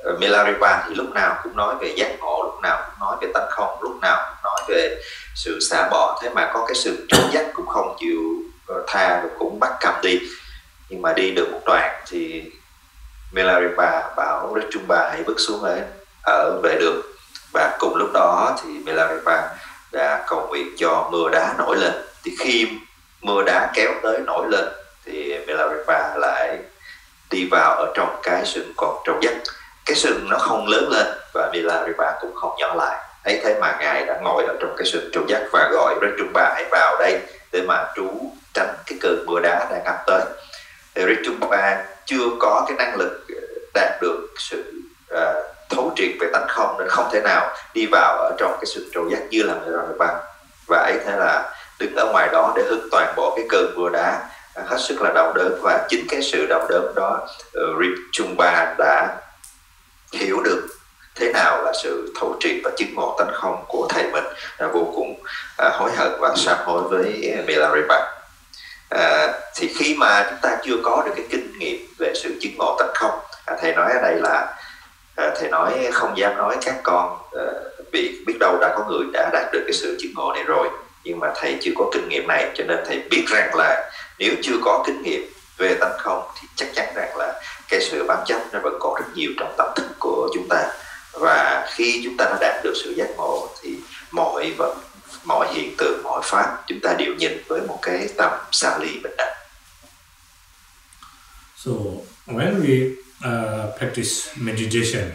Ờ, Milaripa thì lúc nào cũng nói về giác ngộ lúc nào cũng nói về tánh không lúc nào cũng nói về sự xả bỏ. Thế mà có cái sự trốn dắt cũng không chịu ờ, tha cũng bắt cầm đi. Nhưng mà đi được một đoạn thì Milaripa bảo Richumba hãy bước xuống ở ở vệ đường. Và cùng lúc đó thì Milaripa đã cầu nguyện cho mưa đá nổi lên. Thì khi mưa đá kéo tới nổi lên thì Milarepa lại đi vào ở trong cái sừng còn trâu dắt cái sừng nó không lớn lên và Milarepa cũng không nhỏ lại. Ấy thế mà ngài đã ngồi ở trong cái sừng trụ giác và gọi rất trung bà hãy vào đây để mà trú tránh cái cơn mưa đá đang ập tới. Thì Richumba chưa có cái năng lực ờ, đạt được sự uh, thấu triệt về tánh không nên không thể nào đi vào ở trong cái sự trụ giác như là Milarepa và ấy thế là đứng ở ngoài đó để hứng toàn bộ cái cơn mưa đá à, hết sức là đau đớn. Và chính cái sự đau đớn đó ừ, uh, Richumba đã hiểu được thế nào là sự thấu triệt và chứng ngộ tánh không của thầy mình. Là vô cùng à, hối hận và sám hối với à, Milarepa à, thì khi mà chúng ta chưa có được cái kinh nghiệm về sự chứng ngộ tánh không à, thầy nói ở đây là à, thầy nói không dám nói các con à, vì biết đâu đã có người đã đạt được cái sự chứng ngộ này rồi. Nhưng mà thầy chưa có kinh nghiệm này cho nên thầy biết rằng là nếu chưa có kinh nghiệm về tánh không thì chắc chắn rằng là cái sự bám chấp nó vẫn còn rất nhiều trong tâm thức của chúng ta. Và khi chúng ta đã đạt được sự giác ngộ thì mọi vật mọi hiện tượng mọi pháp chúng ta đều nhìn với một cái tâm xa ly bình đẳng. So when we uh, practice meditation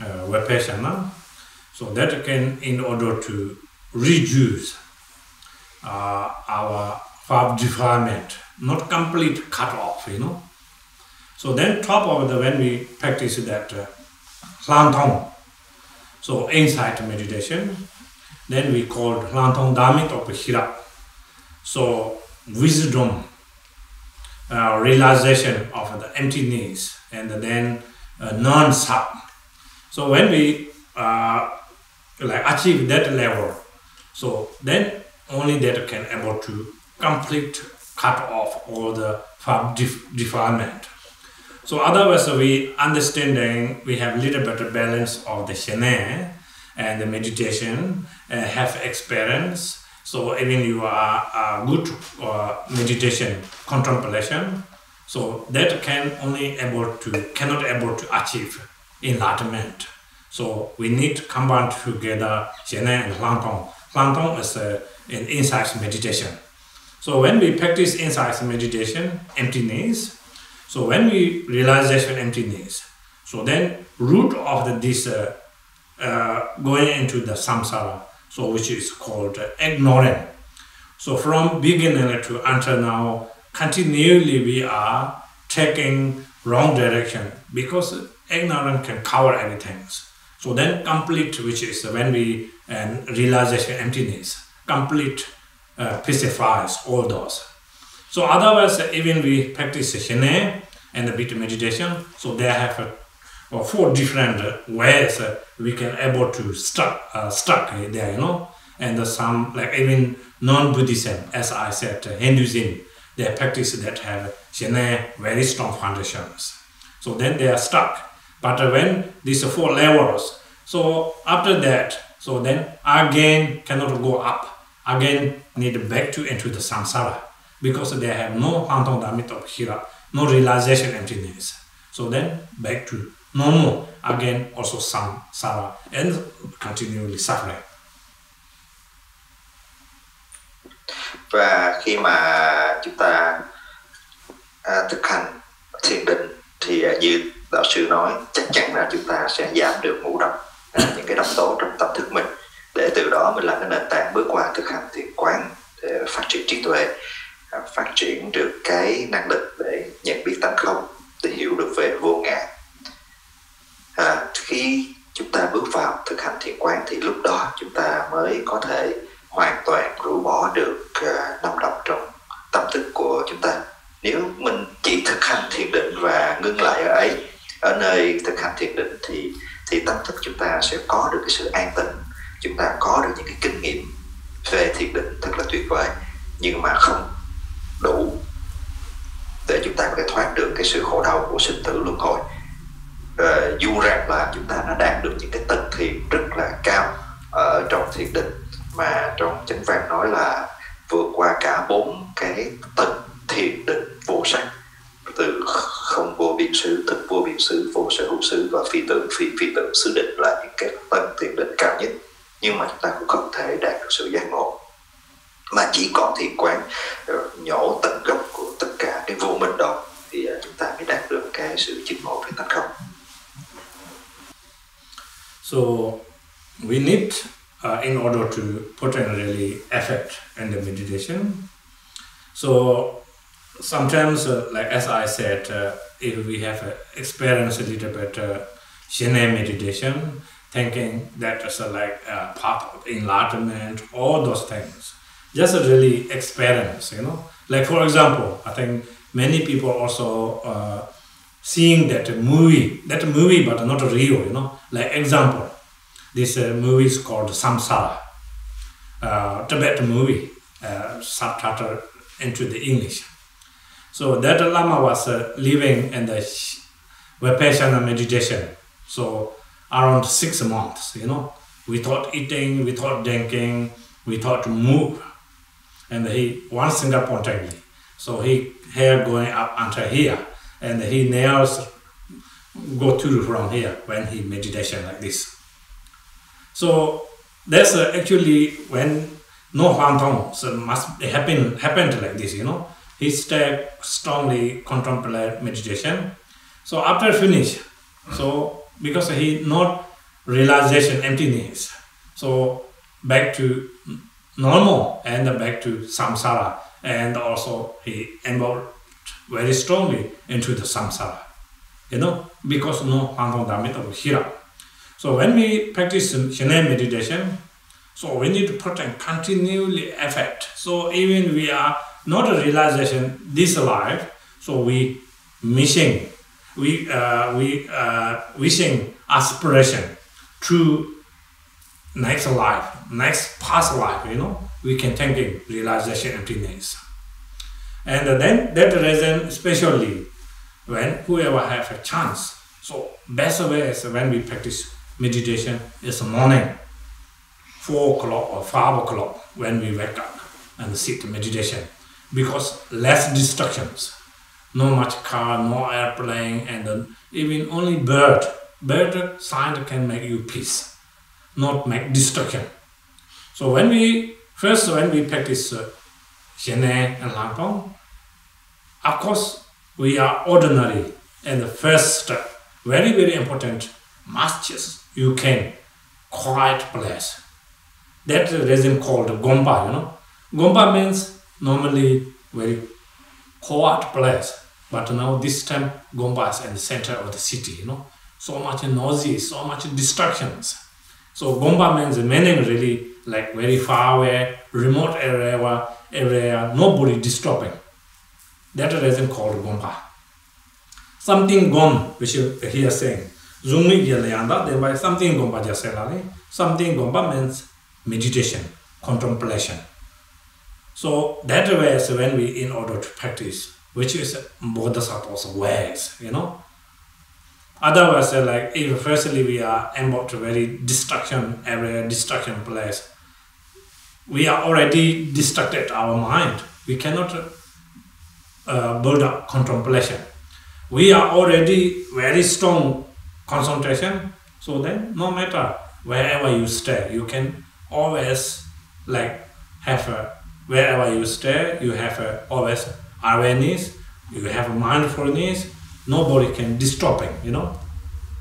uh, vipassana. So that can in order to reduce uh, our five defilement not complete cut off you know. So then top of the when we practice that uh, so insight meditation, then we call Lhaktong Damit of Hira. So wisdom, uh, realization of the emptiness, and then uh, non-sub. So when we uh, like achieve that level, so then only that can able to complete cut off all the def- defilement. So otherwise we understanding we have little better balance of the Shine and the meditation uh, have experience. So even you are good uh, meditation contemplation, so that can only able to cannot able to achieve enlightenment. So we need to combine together Shine and Lhaktong. Lhaktong is uh, an insight meditation. So when we practice insight meditation, emptiness, so when we realization emptiness, so then root of the, this uh, uh, going into the samsara, so which is called uh. So from beginning to until now, continually we are taking wrong direction because ignorance can cover everything. So then complete, which is when we and realization emptiness, complete uh, pacifies all those. So otherwise, even we practice Shine and the bit meditation, so they have uh, four different ways we can able to stuck uh, stuck there, you know. And some like even non-Buddhism, as I said, Hinduism, they practice that have very strong foundations. So then they are stuck. But when these four levels, so after that, so then again cannot go up. Again need back to enter the samsara because they have no Lhaktong Damit of Hira, no realization emptiness. So then back to normal again also samsara and continually suffering. Và khi mà chúng ta à, thực hành thiền định thì à, như đạo sư nói chắc chắn là chúng ta sẽ giảm được ngũ độc à, những cái độc tố trong tâm thức mình. Để từ đó mình làm cái nền tảng bước qua thực hành thiền quán để phát triển trí tuệ à, phát triển được cái năng lực để nhận biết tánh không để hiểu được về vô ngã. À, khi chúng ta bước vào thực hành thiền quán thì lúc đó chúng ta mới có thể hoàn toàn rũ bỏ được ờ, năm độc trong tâm thức của chúng ta. Nếu mình chỉ thực hành thiền định và ngưng lại ở ấy ở nơi thực hành thiền định thì thì tâm thức chúng ta sẽ có được cái sự an tịnh. Chúng ta có được những cái kinh nghiệm về thiền định thật là tuyệt vời nhưng mà không đủ để chúng ta có thể thoát được cái sự khổ đau của sinh tử luân hồi. À, dù rằng là chúng ta đã đạt được những cái tầng thiền rất là cao ở trong thiền định mà trong chánh văn nói là vượt qua cả bốn cái tầng thiền định vô sắc. Từ không vô biên xứ thực vô biên xứ, vô sở hữu xứ và phi tưởng, phi phi tưởng xứ định là những cái tầng thiền định cao nhất. Nhưng mà chúng ta cũng không thể đạt được sự giác ngộ. Mà chỉ có thiền quán ờ, nhổ tận gốc của tất cả cái vô minh đó, thì ờ, chúng ta mới đạt được cái sự chứng ngộ về tánh không. So, we need uh, in order to put in really effort in the meditation. So sometimes, uh, like as I said, uh, if we have uh, experienced a little bit uh, Shine meditation, thinking that is a, like path of enlightenment, all those things, just a really experience, you know. Like for example, I think many people also uh, seeing that movie, that movie, but not real, you know. Like example, this uh, movie is called Samsara, uh, Tibet movie, uh, subtitled into the English. So that Lama was living in the Vipassana meditation. So around six months, you know, without eating, without drinking, without move. And he one Singapore technique. So he hair going up until here, and he nails go to from here when he meditation like this. So that's uh, actually when no Huang so must happen happened like this, you know he stayed strongly contemplate meditation. So after finish, so because he not realization emptiness, so back to normal and back to samsara, and also he involved very strongly into the samsara, you know, because no Damit of Hira. So when we practice Shine meditation, so we need to put in continually effort. So even we are not a realization this life so we missing we uh, we uh, wishing aspiration to next life next past life you know we can thinking realization emptiness And then that reason, especially when whoever have a chance. So best way is when we practice meditation is morning, four o'clock or five o'clock when we wake up and sit meditation because less distractions. No much car, no airplane, and even only bird. Bird sound can make you peace, not make distraction. So when we first when we practice uh, and Lhaktong, of course we are ordinary and the first step, very very important, masters you can quiet place. That reason called Gompa, you know. Gompa means normally very quiet place. But now this time Gompa is in the center of the city, you know. So much noisy, so much distractions. So Gompa means meaning really like very far away, remote area, area, nobody disturbing. That reason called Gompa. Something gom, which you hear saying. Zungi yalayanda, then by something Gompa jaselali. Something Gompa means meditation, contemplation. So that way is when we, in order to practice, which is bodhisattva's ways, you know. Otherwise, like if firstly we are about to very destruction area, destruction place, we are already distracted our mind. We cannot uh, build up contemplation. We are already very strong concentration. So then, no matter wherever you stay, you can always like have a wherever you stay, you have a, always awareness, you have a mindfulness, nobody can disturb you know.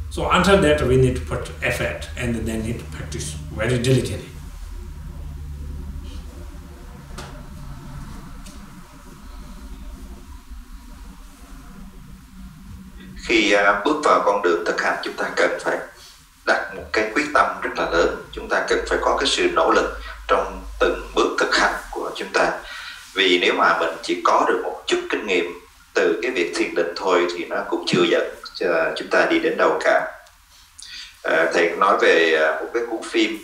So until that we need to put effort and then need to practice very diligently. Khi bước vào con đường thực hành chúng ta cần phải đặt một cái quyết tâm rất là lớn. Chúng ta cần phải có cái sự nỗ lực trong từng bước thực hành của chúng ta. Vì nếu mà mình chỉ có được một chút kinh nghiệm từ cái việc thiền định thôi thì nó cũng chưa dẫn cho chúng ta đi đến đâu cả. À, thầy nói về à, một cái cuốn phim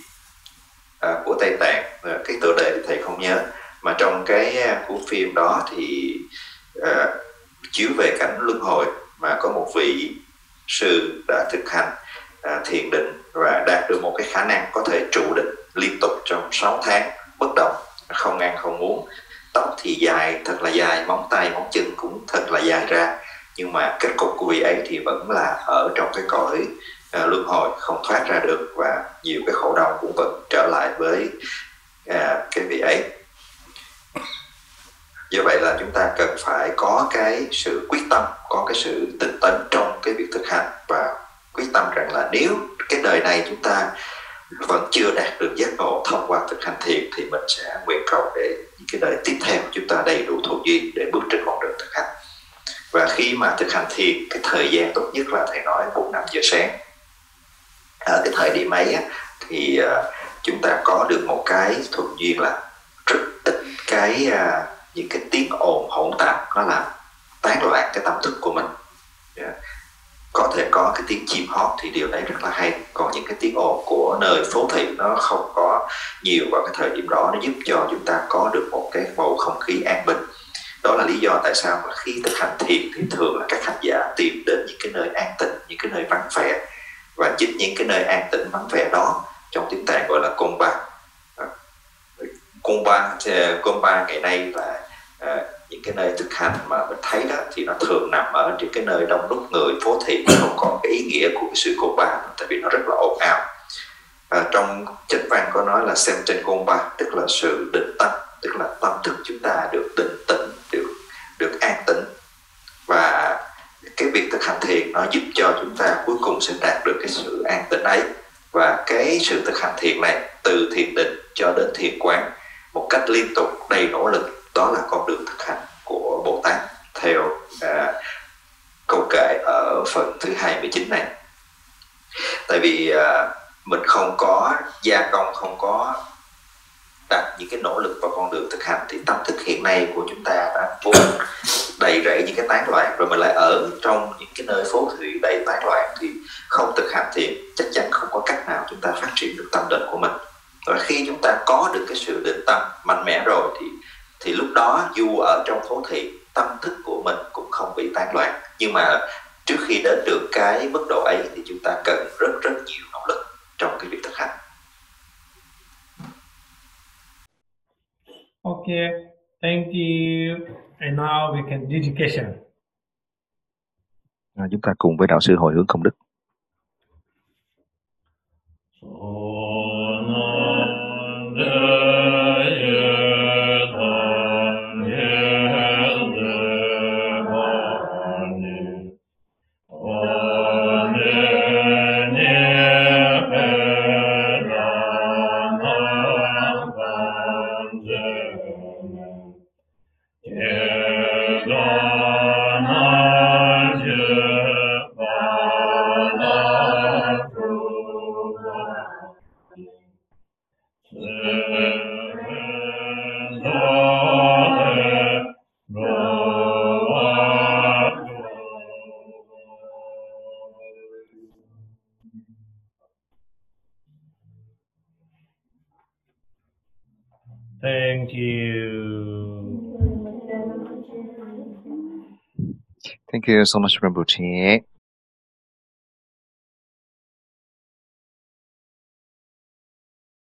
à, của tây tạng à, cái tựa đề thì thầy không nhớ. Mà trong cái à, cuốn phim đó thì à, chiếu về cảnh luân hồi mà có một vị sư đã thực hành à, thiền định và đạt được một cái khả năng có thể trụ định liên tục trong 6 tháng bất động không ăn không uống. Tóc thì dài thật là dài móng tay móng chân cũng thật là dài ra. Nhưng mà kết cục của vị ấy thì vẫn là ở trong cái cõi à, luân hồi không thoát ra được và nhiều cái khổ đau cũng vẫn trở lại với à, cái vị ấy do vậy là chúng ta cần phải có cái sự quyết tâm, có cái sự tinh tấn trong cái việc thực hành và quyết tâm rằng là nếu cái đời này chúng ta vẫn chưa đạt được giác ngộ thông qua thực hành thiền thì mình sẽ nguyện cầu để những cái đời tiếp theo chúng ta đầy đủ thuận duyên để bước trên con đường thực hành. Và khi mà thực hành thiền, cái thời gian tốt nhất là thầy nói bốn năm giờ sáng. Ở cái thời điểm ấy thì à, chúng ta có được một cái thuận duyên là rất ít cái à, những cái tiếng ồn hỗn tạp nó làm tán loạn cái tâm thức của mình. Yeah. Có thể có cái tiếng chim hót thì điều đấy rất là hay. Còn những cái tiếng ồn của nơi phố thị nó không có nhiều vào cái thời điểm đó. Nó giúp cho chúng ta có được một cái bầu không khí an bình. Đó là lý do tại sao mà khi thực hành thiền thì thường là các hành giả tìm đến những cái nơi an tịnh, những cái nơi vắng vẻ. Và chính những cái nơi an tịnh, vắng vẻ đó trong tiếng tạng gọi là công ba công ba công ba ngày nay là à, những cái nơi thực hành mà mình thấy đó thì nó thường nằm ở những cái nơi đông đúc người phố thị không còn cái ý nghĩa của cái sự cô ba tại vì nó rất là ồn ào. À, trong chánh văn có nói là xem trên côn ba tức là sự định tâm tức là tâm thức chúng ta được định tĩnh được được an tĩnh. Và cái việc thực hành thiền nó giúp cho chúng ta cuối cùng sẽ đạt được cái sự an tĩnh ấy. Và cái sự thực hành thiền này từ thiền định cho đến thiền quán một cách liên tục đầy nỗ lực đó là con đường thực hành của Bồ Tát theo à, câu kệ ở phần thứ 29 này. Tại vì à, mình không có gia công không có đặt những cái nỗ lực vào con đường thực hành thì tâm thức hiện nay của chúng ta đã vốn đầy rẫy những cái tán loạn rồi mình lại ở trong những cái nơi phố thị đầy tán loạn thì không thực hành thì chắc chắn không có cách nào chúng ta phát triển được tâm định của mình. Và khi chúng ta có được cái sự định tâm mạnh mẽ rồi thì thì lúc đó dù ở trong phố thị tâm thức của mình cũng không bị tán loạn nhưng mà trước khi đến được cái mức độ ấy thì chúng ta cần rất rất nhiều nỗ lực trong cái việc thực hành Okay, thank you. And now we can dedication. À, chúng ta cùng với đạo sư hồi hướng công đức. You so much, Rinpoche.